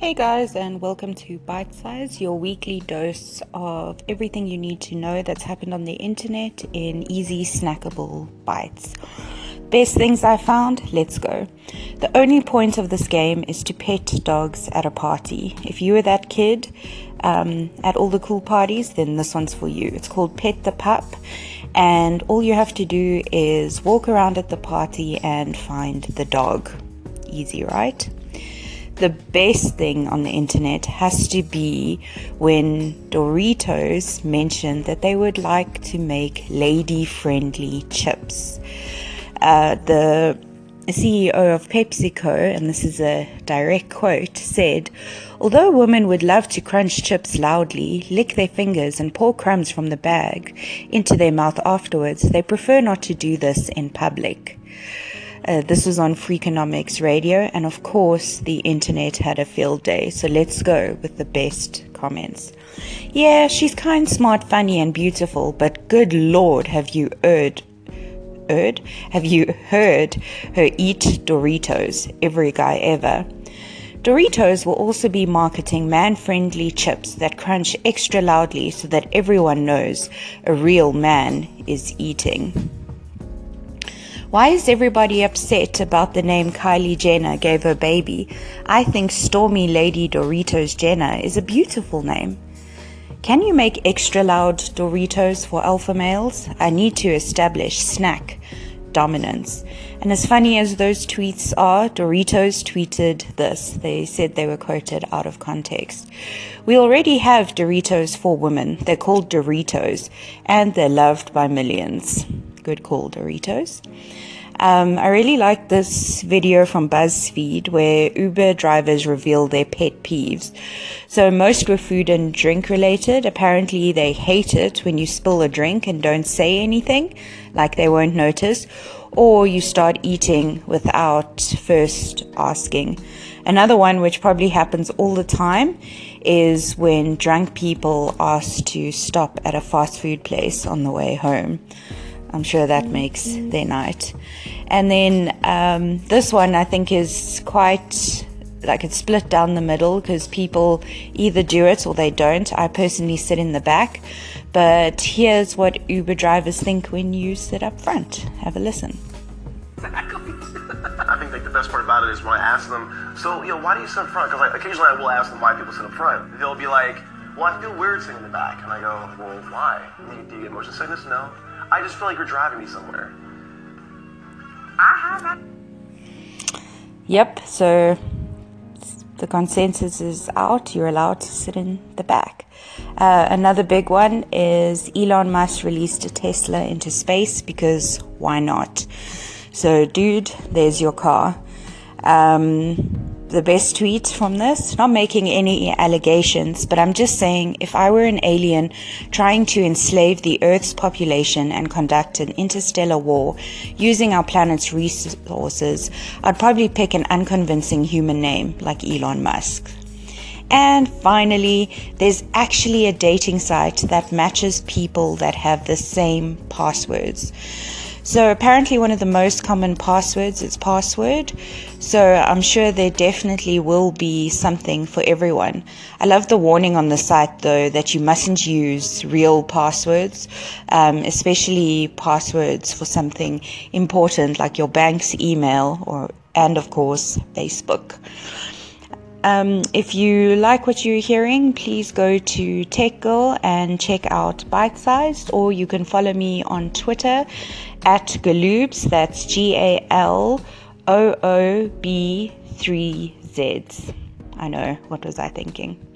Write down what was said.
Hey guys, and welcome to Bite Size, your weekly dose of everything you need to know that's happened on the internet in easy, snackable bites. Best things I found? Let's go. The only point of this game is to pet dogs at a party. If you were that kid um, at all the cool parties, then this one's for you. It's called Pet the Pup, and all you have to do is walk around at the party and find the dog. Easy, right? The best thing on the internet has to be when Doritos mentioned that they would like to make lady friendly chips. Uh, the CEO of PepsiCo, and this is a direct quote, said, Although women would love to crunch chips loudly, lick their fingers, and pour crumbs from the bag into their mouth afterwards, they prefer not to do this in public. Uh, this was on Freakonomics Radio, and of course, the internet had a field day. So let's go with the best comments. Yeah, she's kind, smart, funny, and beautiful, but good lord, have you heard? Heard? Have you heard her eat Doritos? Every guy ever. Doritos will also be marketing man friendly chips that crunch extra loudly so that everyone knows a real man is eating. Why is everybody upset about the name Kylie Jenner gave her baby? I think Stormi Lady Doritos Jenner is a beautiful name. Can you make extra loud Doritos for alpha males? I need to establish snack dominance. And as funny as those tweets are, Doritos tweeted this. They said they were quoted out of context. We already have Doritos for women. They're called Doritos, and they're loved by millions. Good call, Doritos. Um, I really like this video from BuzzFeed where Uber drivers reveal their pet peeves. So most were food and drink related. Apparently they hate it when you spill a drink and don't say anything, like they won't notice, or you start eating without first asking. Another one, which probably happens all the time, is when drunk people ask to stop at a fast food place on the way home. I'm sure that makes their night. And then um, this one I think is quite like it's split down the middle because people either do it or they don't. I personally sit in the back, but here's what Uber drivers think when you sit up front. Have a listen. I think like the best part about it is when I ask them, so you know, why do you sit up front? Because like, occasionally I will ask them why people sit up front. They'll be like, well, I feel weird sitting in the back, and I go, well, why? Do you get motion sickness? No. I just feel like you're driving me somewhere. I have Yep, so the consensus is out. You're allowed to sit in the back. Uh, another big one is Elon Musk released a Tesla into space because why not? So, dude, there's your car. Um, the best tweet from this. Not making any allegations, but I'm just saying if I were an alien trying to enslave the Earth's population and conduct an interstellar war using our planet's resources, I'd probably pick an unconvincing human name like Elon Musk. And finally, there's actually a dating site that matches people that have the same passwords. So apparently one of the most common passwords is password. So I'm sure there definitely will be something for everyone. I love the warning on the site though that you mustn't use real passwords, um, especially passwords for something important like your bank's email or and of course Facebook. Um, if you like what you're hearing, please go to Tech and check out Bite Sized, or you can follow me on Twitter at Galoobs. That's G A L O O B 3 Zs. I know, what was I thinking?